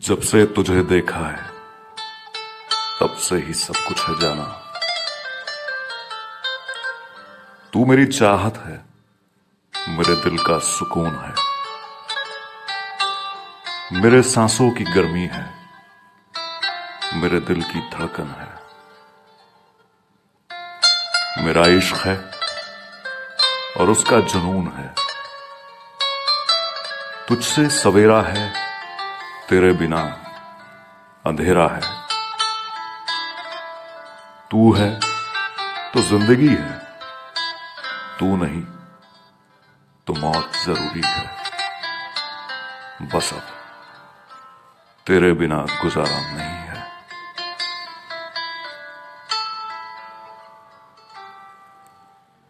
जब से तुझे देखा है, तब से ही सब कुछ है जाना। तू मेरी चाहत है, मेरे दिल का सुकून है। मेरे सांसों की गर्मी है, मेरे दिल की धड़कन है। मेरा इश्क है और उसका जुनून है। तुझसे सवेरा है तेरे बिना अंधेरा है। तू है तो ज़िंदगी है। तू नहीं तो मौत ज़रूरी है। बस अब तेरे बिना गुजारा नहीं।